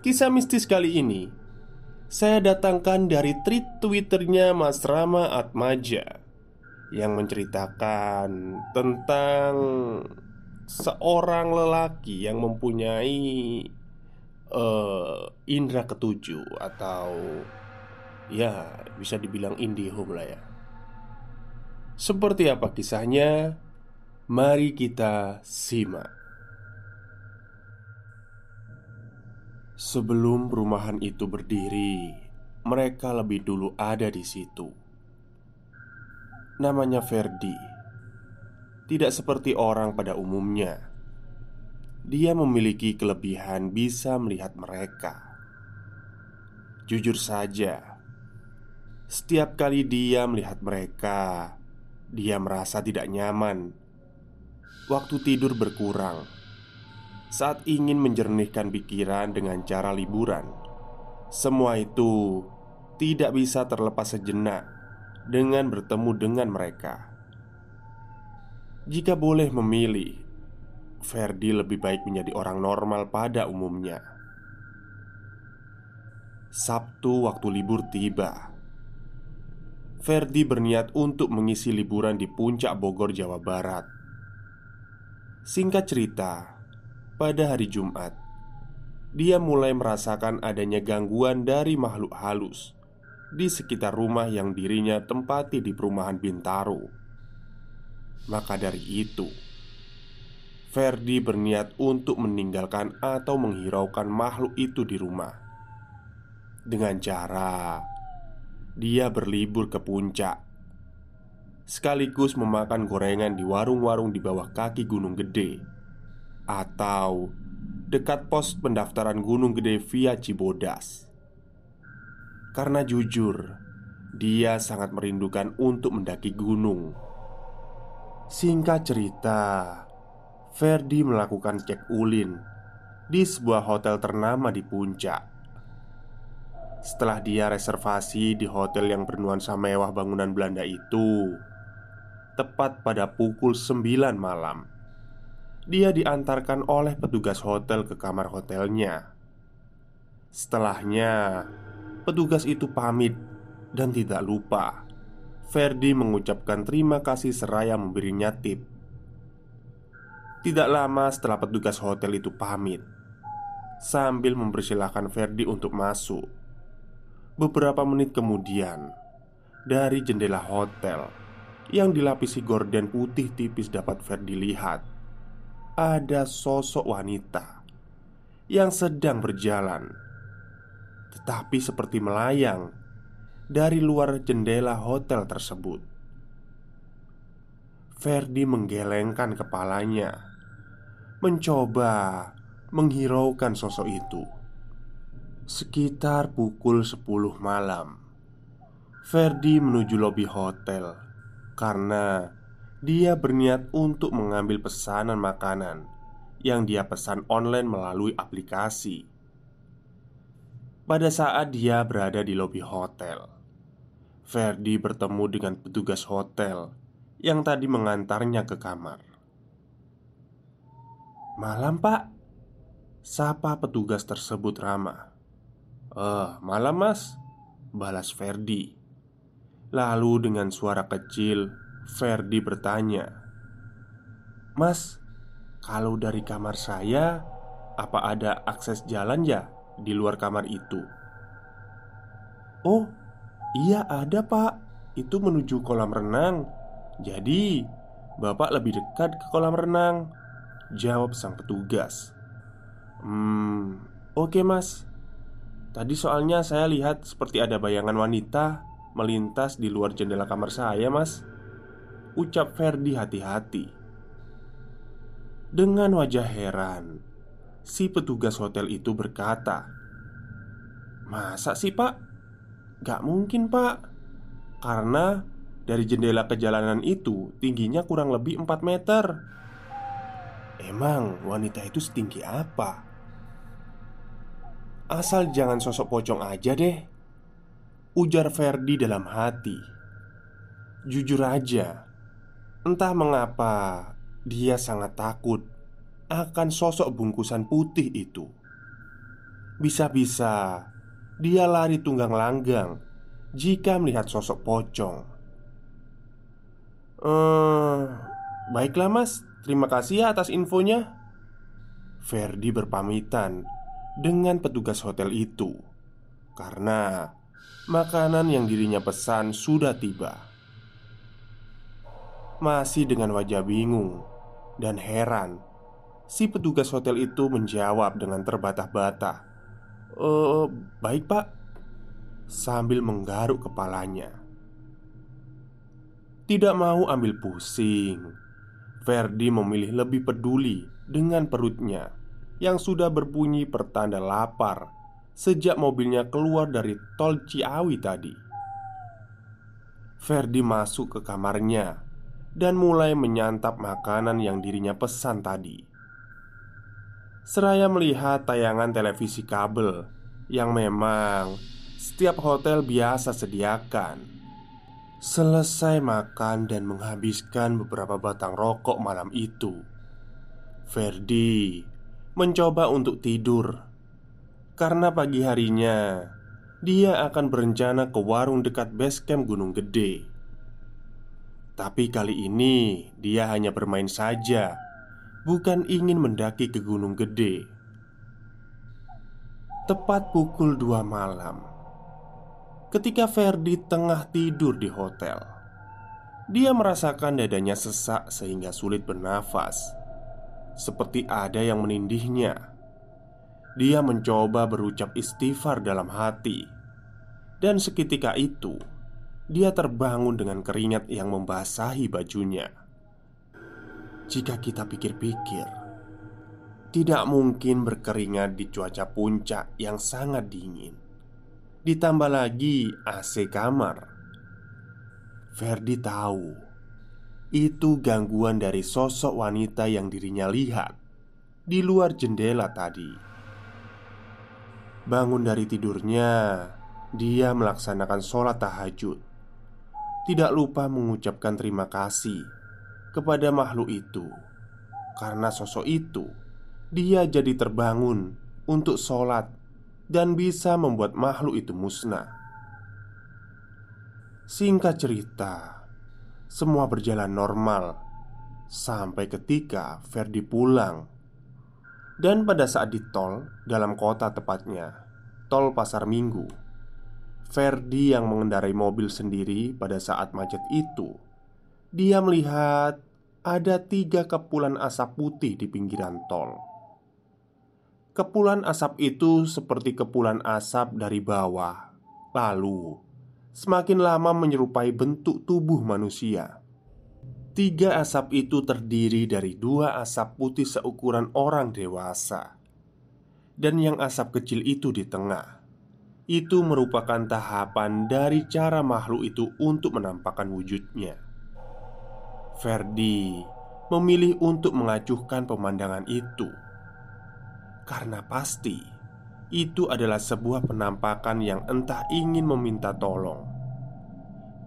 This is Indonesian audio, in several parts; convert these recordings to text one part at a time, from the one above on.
Kisah mistis kali ini Saya datangkan dari tweet twitternya Mas Rama Atmaja Yang menceritakan tentang Seorang lelaki yang mempunyai uh, Indra ketujuh Atau Ya bisa dibilang indihome lah ya Seperti apa kisahnya? Mari kita simak Sebelum perumahan itu berdiri, mereka lebih dulu ada di situ. Namanya Ferdi. Tidak seperti orang pada umumnya. Dia memiliki kelebihan bisa melihat mereka. Jujur saja, setiap kali dia melihat mereka, dia merasa tidak nyaman. Waktu tidur berkurang saat ingin menjernihkan pikiran dengan cara liburan. Semua itu tidak bisa terlepas sejenak dengan bertemu dengan mereka. Jika boleh memilih, Ferdi lebih baik menjadi orang normal pada umumnya. Sabtu waktu libur tiba. Ferdi berniat untuk mengisi liburan di puncak Bogor, Jawa Barat. Singkat cerita, pada hari Jumat, dia mulai merasakan adanya gangguan dari makhluk halus di sekitar rumah yang dirinya tempati di perumahan Bintaro. Maka dari itu, Ferdi berniat untuk meninggalkan atau menghiraukan makhluk itu di rumah. Dengan cara dia berlibur ke puncak sekaligus memakan gorengan di warung-warung di bawah kaki Gunung Gede atau dekat pos pendaftaran Gunung Gede via Cibodas. Karena jujur, dia sangat merindukan untuk mendaki gunung. Singkat cerita, Ferdi melakukan cek ulin di sebuah hotel ternama di puncak. Setelah dia reservasi di hotel yang bernuansa mewah bangunan Belanda itu, tepat pada pukul 9 malam dia diantarkan oleh petugas hotel ke kamar hotelnya. Setelahnya, petugas itu pamit dan tidak lupa. Ferdi mengucapkan terima kasih seraya memberinya tip. Tidak lama setelah petugas hotel itu pamit, sambil mempersilahkan Ferdi untuk masuk. Beberapa menit kemudian, dari jendela hotel yang dilapisi gorden putih tipis dapat Ferdi lihat ada sosok wanita yang sedang berjalan, tetapi seperti melayang dari luar jendela hotel tersebut. Ferdi menggelengkan kepalanya, mencoba menghiraukan sosok itu. Sekitar pukul 10 malam, Ferdi menuju lobi hotel karena dia berniat untuk mengambil pesanan makanan yang dia pesan online melalui aplikasi. Pada saat dia berada di lobi hotel, Ferdi bertemu dengan petugas hotel yang tadi mengantarnya ke kamar. "Malam, Pak," sapa petugas tersebut ramah. "Eh, malam, Mas," balas Ferdi. Lalu dengan suara kecil Ferdi bertanya Mas, kalau dari kamar saya Apa ada akses jalan ya di luar kamar itu? Oh, iya ada pak Itu menuju kolam renang Jadi, bapak lebih dekat ke kolam renang Jawab sang petugas Hmm, oke mas Tadi soalnya saya lihat seperti ada bayangan wanita melintas di luar jendela kamar saya, Mas. Ucap Ferdi hati-hati Dengan wajah heran Si petugas hotel itu berkata Masa sih pak? Gak mungkin pak Karena dari jendela kejalanan itu tingginya kurang lebih 4 meter Emang wanita itu setinggi apa? Asal jangan sosok pocong aja deh Ujar Ferdi dalam hati Jujur aja Entah mengapa dia sangat takut akan sosok bungkusan putih itu. Bisa-bisa dia lari tunggang langgang jika melihat sosok pocong. Eh, baiklah Mas, terima kasih ya atas infonya. Ferdi berpamitan dengan petugas hotel itu karena makanan yang dirinya pesan sudah tiba. Masih dengan wajah bingung dan heran. Si petugas hotel itu menjawab dengan terbata-bata Eh, baik pak Sambil menggaruk kepalanya. Tidak mau ambil pusing Ferdi memilih lebih peduli dengan perutnya Yang sudah berbunyi pertanda lapar Sejak mobilnya keluar dari tol Ciawi tadi. Ferdi masuk ke kamarnya dan mulai menyantap makanan yang dirinya pesan tadi. Seraya melihat tayangan televisi kabel yang memang setiap hotel biasa sediakan. Selesai makan dan menghabiskan beberapa batang rokok malam itu, Ferdi mencoba untuk tidur karena pagi harinya dia akan berencana ke warung dekat base camp Gunung Gede. Tapi kali ini dia hanya bermain saja Bukan ingin mendaki ke gunung gede. Tepat pukul 2 malam Ketika Ferdi tengah tidur di hotel Dia merasakan dadanya sesak sehingga sulit bernafas. Seperti ada yang menindihnya. Dia mencoba berucap istighfar dalam hati. Dan seketika itu dia terbangun dengan keringat yang membasahi bajunya. Jika kita pikir-pikir, tidak mungkin berkeringat di cuaca puncak yang sangat dingin. Ditambah lagi AC kamar. Ferdi tahu itu gangguan dari sosok wanita yang dirinya lihat di luar jendela tadi. Bangun dari tidurnya, dia melaksanakan sholat tahajud tidak lupa mengucapkan terima kasih kepada makhluk itu karena sosok itu dia jadi terbangun untuk sholat dan bisa membuat makhluk itu musnah. Singkat cerita, semua berjalan normal sampai ketika Ferdi pulang. Dan pada saat di tol, dalam kota tepatnya, tol Pasar Minggu, Ferdi yang mengendarai mobil sendiri pada saat macet itu. Dia melihat ada tiga kepulan asap putih di pinggiran tol. Kepulan asap itu seperti kepulan asap dari bawah. Lalu Semakin lama menyerupai bentuk tubuh manusia. Tiga asap itu terdiri dari dua asap putih seukuran orang dewasa Dan yang asap kecil itu di tengah itu merupakan tahapan dari cara makhluk itu untuk menampakkan wujudnya. Ferdi memilih untuk mengacuhkan pemandangan itu karena pasti itu adalah sebuah penampakan yang entah ingin meminta tolong.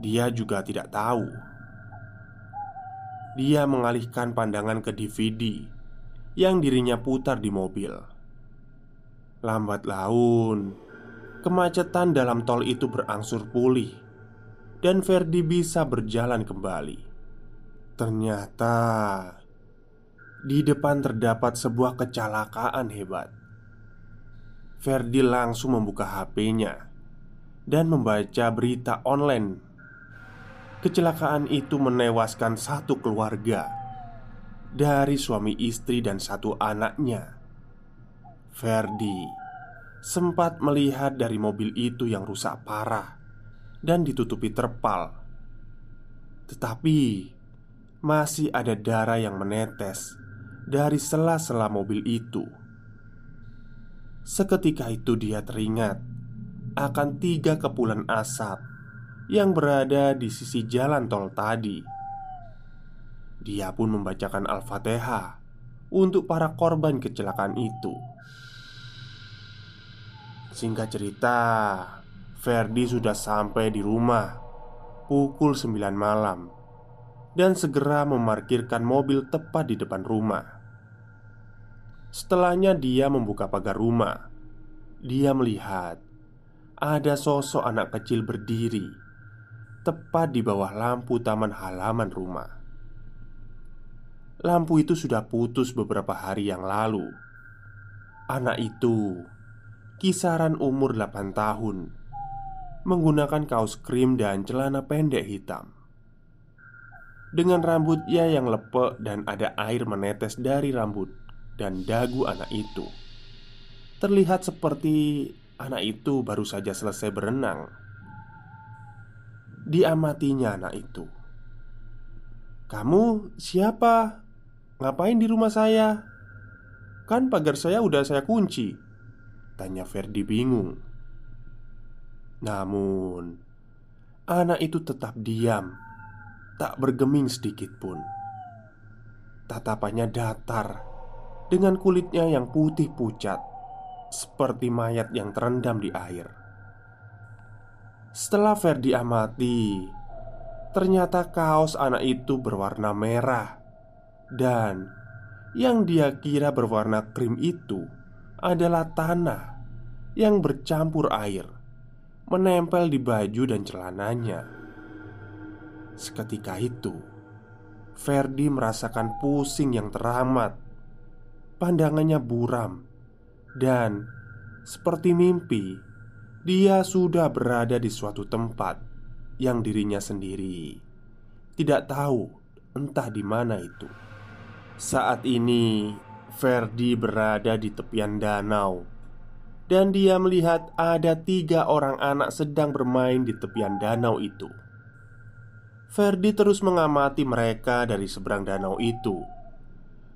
Dia juga tidak tahu. Dia mengalihkan pandangan ke DVD yang dirinya putar di mobil. Lambat laun, kemacetan dalam tol itu berangsur pulih, dan Ferdi bisa berjalan kembali. Ternyata di depan terdapat sebuah kecelakaan hebat. Ferdi langsung membuka HP-nya dan membaca berita online. Kecelakaan itu menewaskan satu keluarga dari suami istri dan satu anaknya. Ferdi sempat melihat dari mobil itu yang rusak parah dan ditutupi terpal, tetapi masih ada darah yang menetes dari sela-sela mobil itu. Seketika itu dia teringat akan tiga kepulan asap yang berada di sisi jalan tol tadi. Dia pun membacakan Al-Fatihah untuk para korban kecelakaan itu. Singkat cerita, Ferdi sudah sampai di rumah pukul 9 malam dan segera memarkirkan mobil tepat di depan rumah. Setelahnya, dia membuka pagar rumah. Dia melihat ada sosok anak kecil berdiri tepat di bawah lampu taman halaman rumah. Lampu itu sudah putus beberapa hari yang lalu. Anak itu kisaran umur 8 tahun, menggunakan kaos krim dan celana pendek hitam dengan rambutnya yang lepek dan ada air menetes dari rambut dan dagu anak itu. Terlihat seperti anak itu baru saja selesai berenang. Diamatinya anak itu. "Kamu siapa? Ngapain di rumah saya? Kan pagar saya udah saya kunci." Tanya Ferdi bingung. Namun, anak itu tetap diam tak bergeming sedikit pun. Tatapannya datar dengan kulitnya yang putih pucat, seperti mayat yang terendam di air. Setelah Ferdi amati, ternyata kaos anak itu berwarna merah, dan yang dia kira berwarna krim itu adalah tanah yang bercampur air, menempel di baju dan celananya. Seketika itu, Ferdi merasakan pusing yang teramat. Pandangannya buram, dan seperti mimpi, dia sudah berada di suatu tempat yang dirinya sendiri tidak tahu entah di mana itu. Saat ini, Ferdi berada di tepian danau, dan dia melihat ada tiga orang anak sedang bermain di tepian danau itu. Ferdi terus mengamati mereka dari seberang danau itu.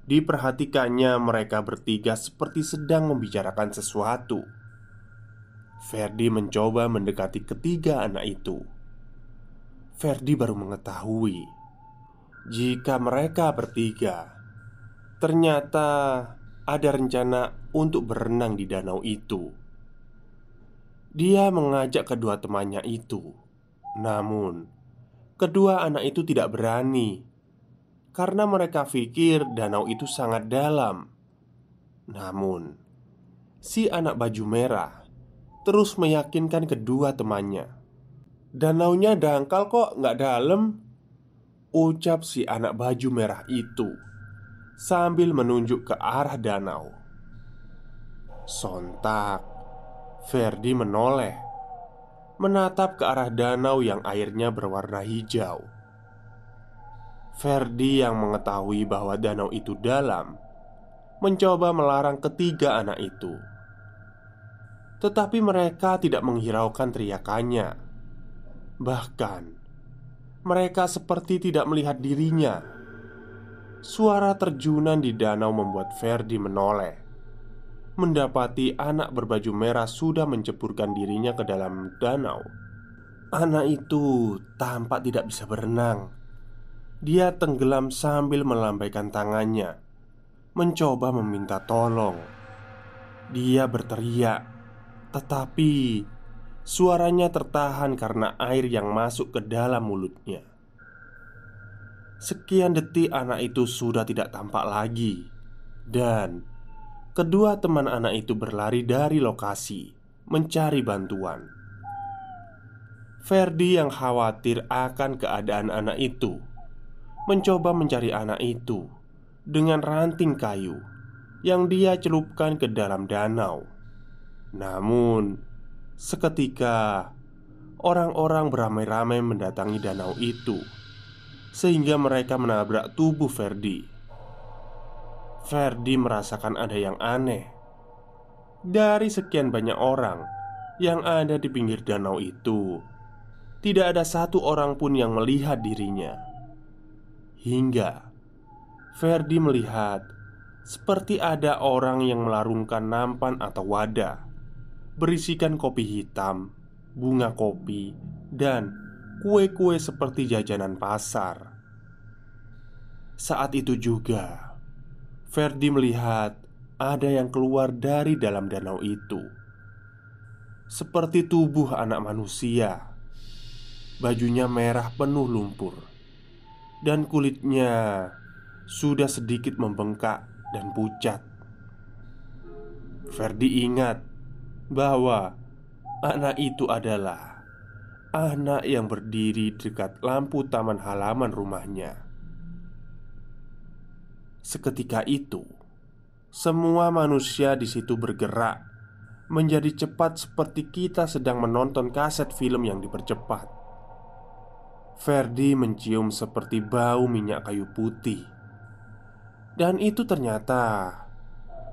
Diperhatikannya, mereka bertiga seperti sedang membicarakan sesuatu. Ferdi mencoba mendekati ketiga anak itu. Ferdi baru mengetahui jika mereka bertiga ternyata ada rencana untuk berenang di danau itu. Dia mengajak kedua temannya itu, namun Kedua anak itu tidak berani karena mereka pikir danau itu sangat dalam. Namun, si anak baju merah terus meyakinkan kedua temannya. Danaunya dangkal kok, nggak dalam. Ucap si anak baju merah itu sambil menunjuk ke arah danau. Sontak, Ferdi menoleh menatap ke arah danau yang airnya berwarna hijau. Ferdi yang mengetahui bahwa danau itu dalam mencoba melarang ketiga anak itu. Tetapi mereka tidak menghiraukan teriakannya. Bahkan mereka seperti tidak melihat dirinya. Suara terjunan di danau membuat Ferdi menoleh mendapati anak berbaju merah sudah menceburkan dirinya ke dalam danau. Anak itu tampak tidak bisa berenang, Dia tenggelam sambil melambaikan tangannya, mencoba meminta tolong. Dia berteriak, tetapi suaranya tertahan karena air yang masuk ke dalam mulutnya. Sekian detik, anak itu sudah tidak tampak lagi, dan kedua teman anak itu berlari dari lokasi mencari bantuan. Ferdi yang khawatir akan keadaan anak itu mencoba mencari anak itu dengan ranting kayu yang dia celupkan ke dalam danau. Namun, seketika orang-orang beramai-ramai mendatangi danau itu, sehingga mereka menabrak tubuh Ferdi. Ferdi merasakan ada yang aneh dari sekian banyak orang yang ada di pinggir danau itu. Tidak ada satu orang pun yang melihat dirinya. Hingga Ferdi melihat seperti ada orang yang melarungkan nampan atau wadah berisikan kopi hitam, bunga kopi, dan kue-kue seperti jajanan pasar. Saat itu juga, Ferdi melihat ada yang keluar dari dalam danau itu, seperti tubuh anak manusia. Bajunya merah penuh lumpur dan kulitnya sudah sedikit membengkak dan pucat. Ferdi ingat bahwa anak itu adalah anak yang berdiri dekat lampu taman halaman rumahnya. Seketika itu, semua manusia di situ bergerak menjadi cepat seperti kita sedang menonton kaset film yang dipercepat. Ferdi mencium seperti bau minyak kayu putih Dan itu ternyata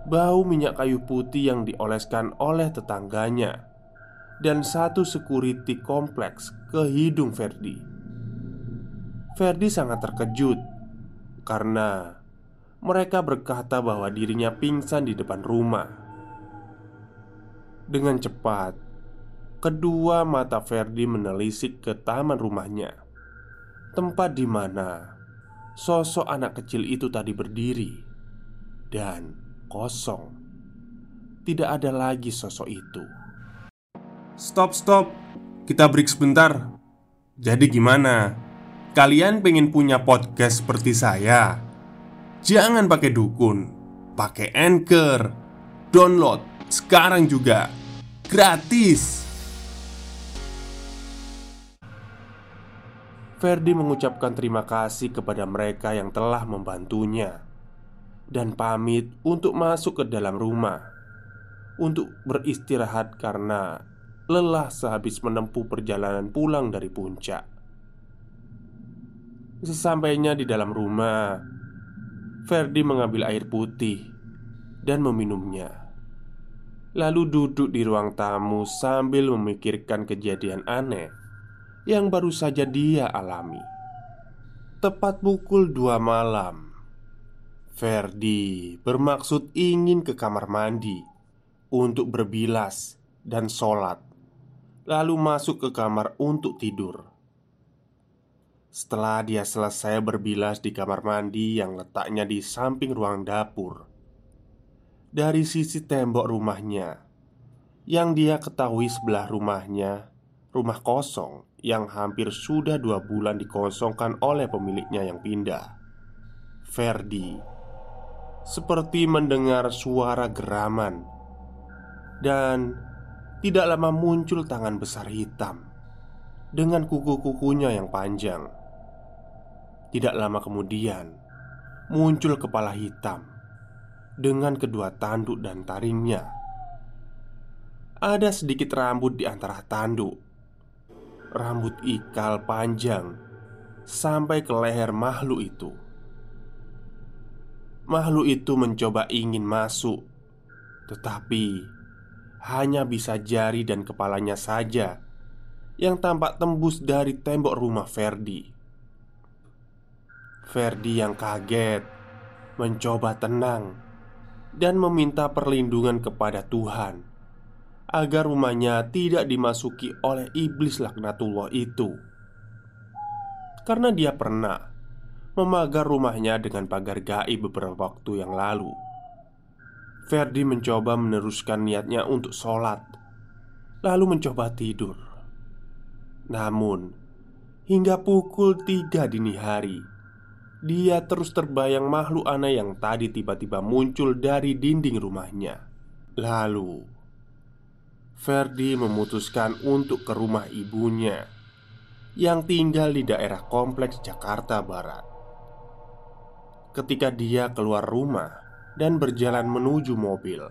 Bau minyak kayu putih yang dioleskan oleh tetangganya Dan satu security kompleks ke hidung Ferdi Ferdi sangat terkejut Karena mereka berkata bahwa dirinya pingsan di depan rumah Dengan cepat Kedua mata Ferdi menelisik ke taman rumahnya tempat di mana sosok anak kecil itu tadi berdiri dan kosong. Tidak ada lagi sosok itu. Stop, stop, kita break sebentar. Jadi, gimana? Kalian pengen punya podcast seperti saya? Jangan pakai dukun, pakai anchor, download sekarang juga gratis. Ferdi mengucapkan terima kasih kepada mereka yang telah membantunya dan pamit untuk masuk ke dalam rumah untuk beristirahat karena lelah sehabis menempuh perjalanan pulang dari puncak. Sesampainya di dalam rumah, Ferdi mengambil air putih dan meminumnya. Lalu duduk di ruang tamu sambil memikirkan kejadian aneh yang baru saja dia alami. Tepat pukul dua malam, Ferdi bermaksud ingin ke kamar mandi untuk berbilas dan sholat, lalu masuk ke kamar untuk tidur. Setelah dia selesai berbilas di kamar mandi yang letaknya di samping ruang dapur, dari sisi tembok rumahnya yang dia ketahui sebelah rumahnya, rumah kosong yang hampir sudah dua bulan dikosongkan oleh pemiliknya yang pindah Ferdi Seperti mendengar suara geraman Dan tidak lama muncul tangan besar hitam Dengan kuku-kukunya yang panjang. Tidak lama kemudian Muncul kepala hitam Dengan kedua tanduk dan taringnya. Ada sedikit rambut di antara tanduk. Rambut ikal panjang sampai ke leher makhluk itu. Makhluk itu mencoba ingin masuk, tetapi hanya bisa jari dan kepalanya saja yang tampak tembus dari tembok rumah Ferdi. Ferdi yang kaget mencoba tenang dan meminta perlindungan kepada Tuhan agar rumahnya tidak dimasuki oleh iblis laknatullah itu. Karena dia pernah memagar rumahnya dengan pagar gaib beberapa waktu yang lalu. Ferdi mencoba meneruskan niatnya untuk sholat, lalu mencoba tidur. Namun, hingga pukul tiga dini hari, dia terus terbayang makhluk aneh yang tadi tiba-tiba muncul dari dinding rumahnya. Lalu, Ferdi memutuskan untuk ke rumah ibunya yang tinggal di daerah kompleks Jakarta Barat. Ketika dia keluar rumah, dan berjalan menuju mobil.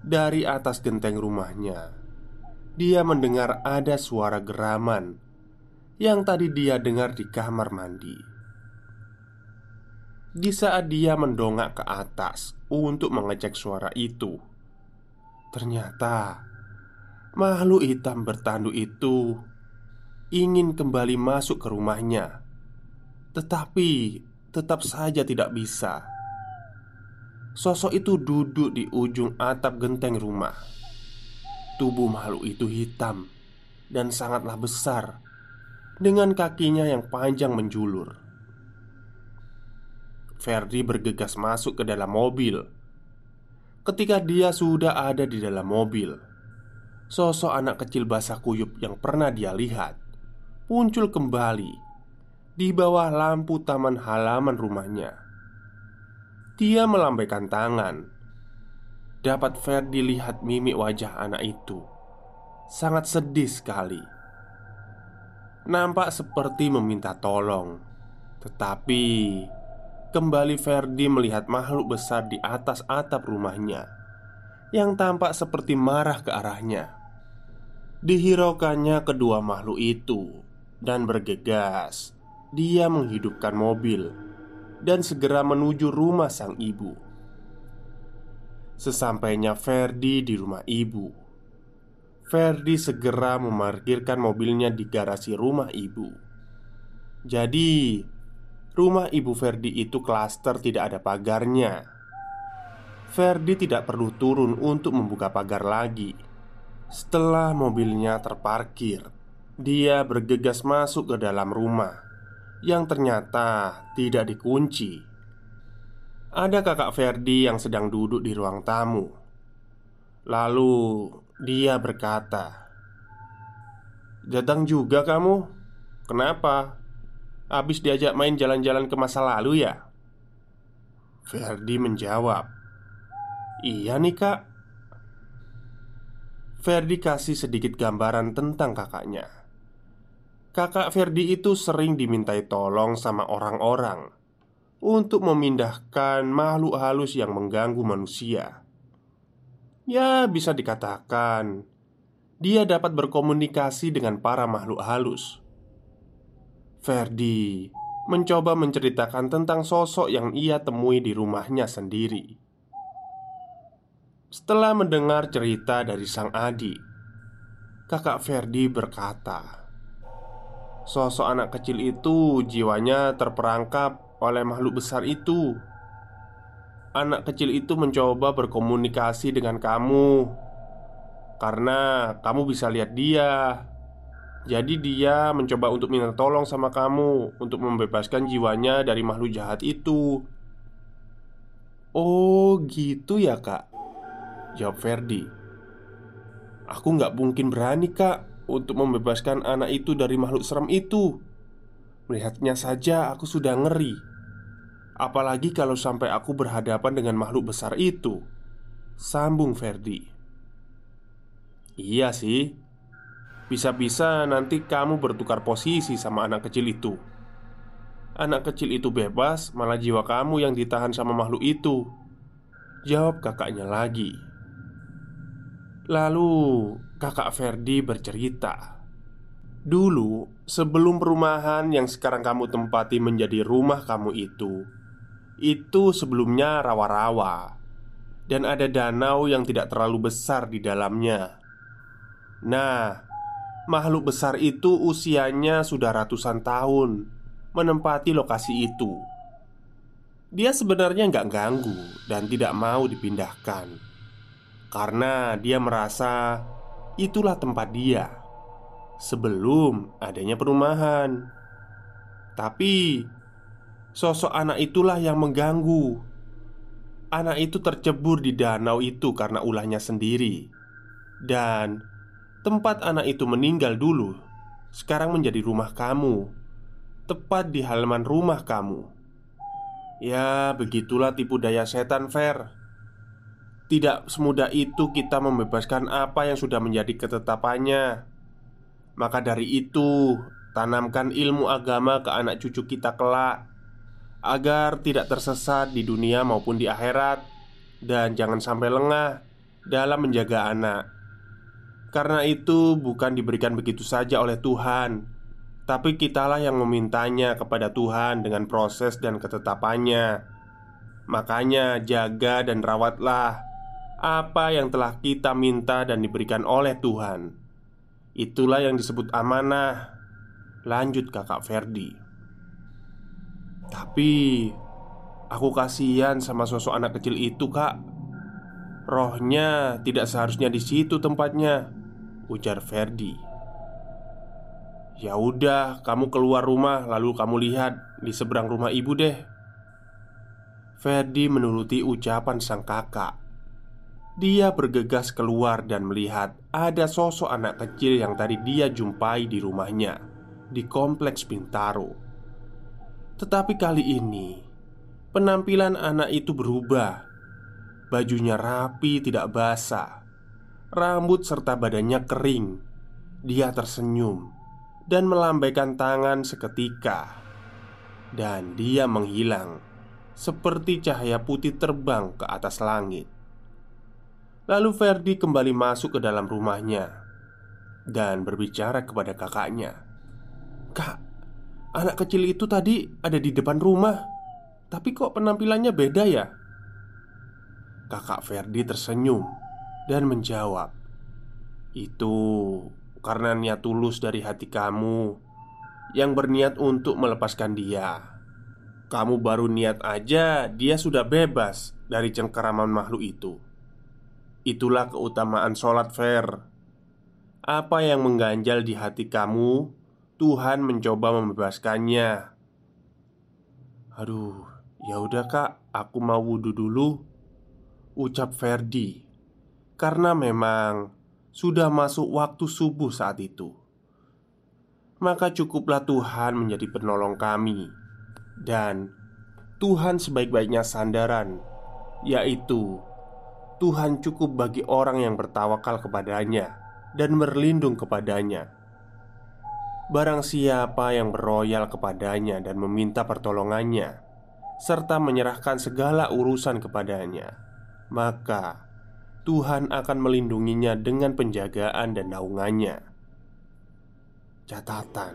Dari atas genteng rumahnya, dia mendengar ada suara geraman yang tadi dia dengar di kamar mandi. Di saat dia mendongak ke atas untuk mengecek suara itu, ternyata makhluk hitam bertanduk itu ingin kembali masuk ke rumahnya, tetapi tetap saja tidak bisa. Sosok itu duduk di ujung atap genteng rumah. Tubuh makhluk itu hitam dan sangatlah besar, dengan kakinya yang panjang menjulur. Ferdi bergegas masuk ke dalam mobil. Ketika dia sudah ada di dalam mobil, sosok anak kecil basah kuyup yang pernah dia lihat muncul kembali di bawah lampu taman halaman rumahnya. Dia melambaikan tangan. Dapat Ferdi lihat mimik wajah anak itu sangat sedih sekali. Nampak seperti meminta tolong, tetapi kembali Ferdi melihat makhluk besar di atas atap rumahnya yang tampak seperti marah ke arahnya. Dihiraukannya kedua makhluk itu dan bergegas, dia menghidupkan mobil dan segera menuju rumah sang ibu. Sesampainya Ferdi di rumah ibu, Ferdi segera memarkirkan mobilnya di garasi rumah ibu. Jadi, rumah ibu Ferdi itu klaster tidak ada pagarnya. Ferdi tidak perlu turun untuk membuka pagar lagi. Setelah mobilnya terparkir, dia bergegas masuk ke dalam rumah yang ternyata tidak dikunci. Ada kakak Ferdi yang sedang duduk di ruang tamu. Lalu dia berkata, "Datang juga kamu? Kenapa? Habis diajak main jalan-jalan ke masa lalu ya?" Ferdi menjawab, "Iya nih, Kak." Ferdi kasih sedikit gambaran tentang kakaknya. Kakak Ferdi itu sering dimintai tolong sama orang-orang untuk memindahkan makhluk halus yang mengganggu manusia. Ya, bisa dikatakan dia dapat berkomunikasi dengan para makhluk halus. Ferdi mencoba menceritakan tentang sosok yang ia temui di rumahnya sendiri. Setelah mendengar cerita dari sang adik, kakak Ferdi berkata, Sosok anak kecil itu jiwanya terperangkap oleh makhluk besar itu. Anak kecil itu mencoba berkomunikasi dengan kamu karena kamu bisa lihat dia. Jadi, dia mencoba untuk minta tolong sama kamu untuk membebaskan jiwanya dari makhluk jahat itu. Oh, gitu ya, Kak. Jawab Ferdi. Aku nggak mungkin berani, Kak untuk membebaskan anak itu dari makhluk serem itu. Melihatnya saja aku sudah ngeri. Apalagi kalau sampai aku berhadapan dengan makhluk besar itu. Sambung Ferdi. Iya sih. Bisa-bisa nanti kamu bertukar posisi sama anak kecil itu. Anak kecil itu bebas, malah jiwa kamu yang ditahan sama makhluk itu. Jawab kakaknya lagi. Lalu kakak Ferdi bercerita. Dulu sebelum perumahan yang sekarang kamu tempati menjadi rumah kamu itu Itu sebelumnya rawa-rawa. Dan ada danau yang tidak terlalu besar di dalamnya. Nah, makhluk besar itu usianya sudah ratusan tahun Menempati lokasi itu. Dia sebenarnya nggak ganggu dan tidak mau dipindahkan. Karena dia merasa itulah tempat dia sebelum adanya perumahan. Tapi Sosok anak itulah yang mengganggu. Anak itu tercebur di danau itu karena ulahnya sendiri, dan tempat anak itu meninggal dulu sekarang menjadi rumah kamu, tepat di halaman rumah kamu. Ya, begitulah tipu daya setan, Fer. Tidak semudah itu kita membebaskan apa yang sudah menjadi ketetapannya. Maka dari itu, tanamkan ilmu agama ke anak cucu kita kelak agar tidak tersesat di dunia maupun di akhirat, dan jangan sampai lengah dalam menjaga anak. Karena itu, bukan diberikan begitu saja oleh Tuhan, tapi kitalah yang memintanya kepada Tuhan dengan proses dan ketetapannya. Makanya, jaga dan rawatlah apa yang telah kita minta dan diberikan oleh Tuhan. Itulah yang disebut amanah. Lanjut, Kakak Ferdi. Tapi aku kasihan sama sosok anak kecil itu, Kak. Rohnya tidak seharusnya di situ tempatnya, ujar Ferdi. Ya udah, kamu keluar rumah lalu kamu lihat di seberang rumah ibu deh. Ferdi menuruti ucapan sang kakak. Dia bergegas keluar dan melihat ada sosok anak kecil yang tadi dia jumpai di rumahnya di kompleks Bintaro. Tetapi kali ini penampilan anak itu berubah. Bajunya rapi, tidak basah. Rambut serta badannya kering. Dia tersenyum dan melambaikan tangan seketika, dan dia menghilang seperti cahaya putih terbang ke atas langit. Lalu Ferdi kembali masuk ke dalam rumahnya dan berbicara kepada kakaknya, "Kak, anak kecil itu tadi ada di depan rumah, tapi kok penampilannya beda ya?" Kakak Ferdi tersenyum dan menjawab, "Itu karena niat tulus dari hati kamu yang berniat untuk melepaskan dia. Kamu baru niat aja, dia sudah bebas dari cengkeraman makhluk itu. Itulah keutamaan sholat fair. Apa yang mengganjal di hati kamu, Tuhan mencoba membebaskannya. Aduh, ya udah kak, aku mau wudhu dulu. Ucap Ferdi, karena memang sudah masuk waktu subuh saat itu. Maka cukuplah Tuhan menjadi penolong kami, dan Tuhan sebaik-baiknya sandaran, yaitu Tuhan cukup bagi orang yang bertawakal kepadanya dan berlindung kepadanya. Barang siapa yang beroyal kepadanya dan meminta pertolongannya, serta menyerahkan segala urusan kepadanya, maka Tuhan akan melindunginya dengan penjagaan dan naungannya. Catatan: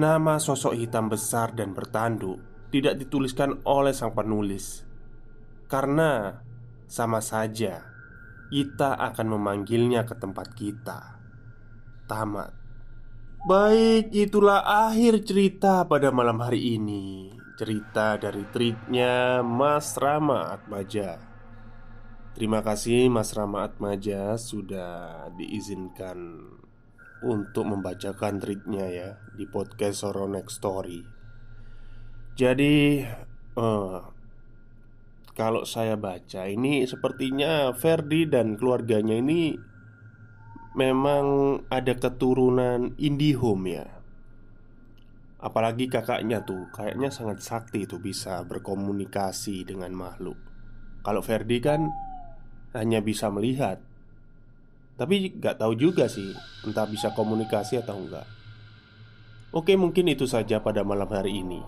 Nama sosok hitam besar dan bertanduk tidak dituliskan oleh sang penulis karena sama saja kita akan memanggilnya ke tempat kita. Tamat. Baik, itulah akhir cerita pada malam hari ini. Cerita dari tweetnya Mas Rama Atmaja. Terima kasih Mas Rama Atmaja sudah diizinkan untuk membacakan tweetnya ya di podcast Soro Next Story. Jadi uh, kalau saya baca ini sepertinya Ferdi dan keluarganya ini memang ada keturunan IndiHome ya. Apalagi kakaknya tuh kayaknya sangat sakti tuh bisa berkomunikasi dengan makhluk. Kalau Ferdi kan hanya bisa melihat Tapi gak tahu juga sih Entah bisa komunikasi atau enggak Oke mungkin itu saja pada malam hari ini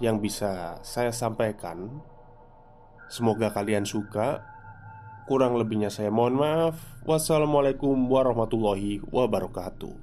Yang bisa saya sampaikan Semoga kalian suka. Kurang lebihnya saya mohon maaf. Wassalamualaikum warahmatullahi wabarakatuh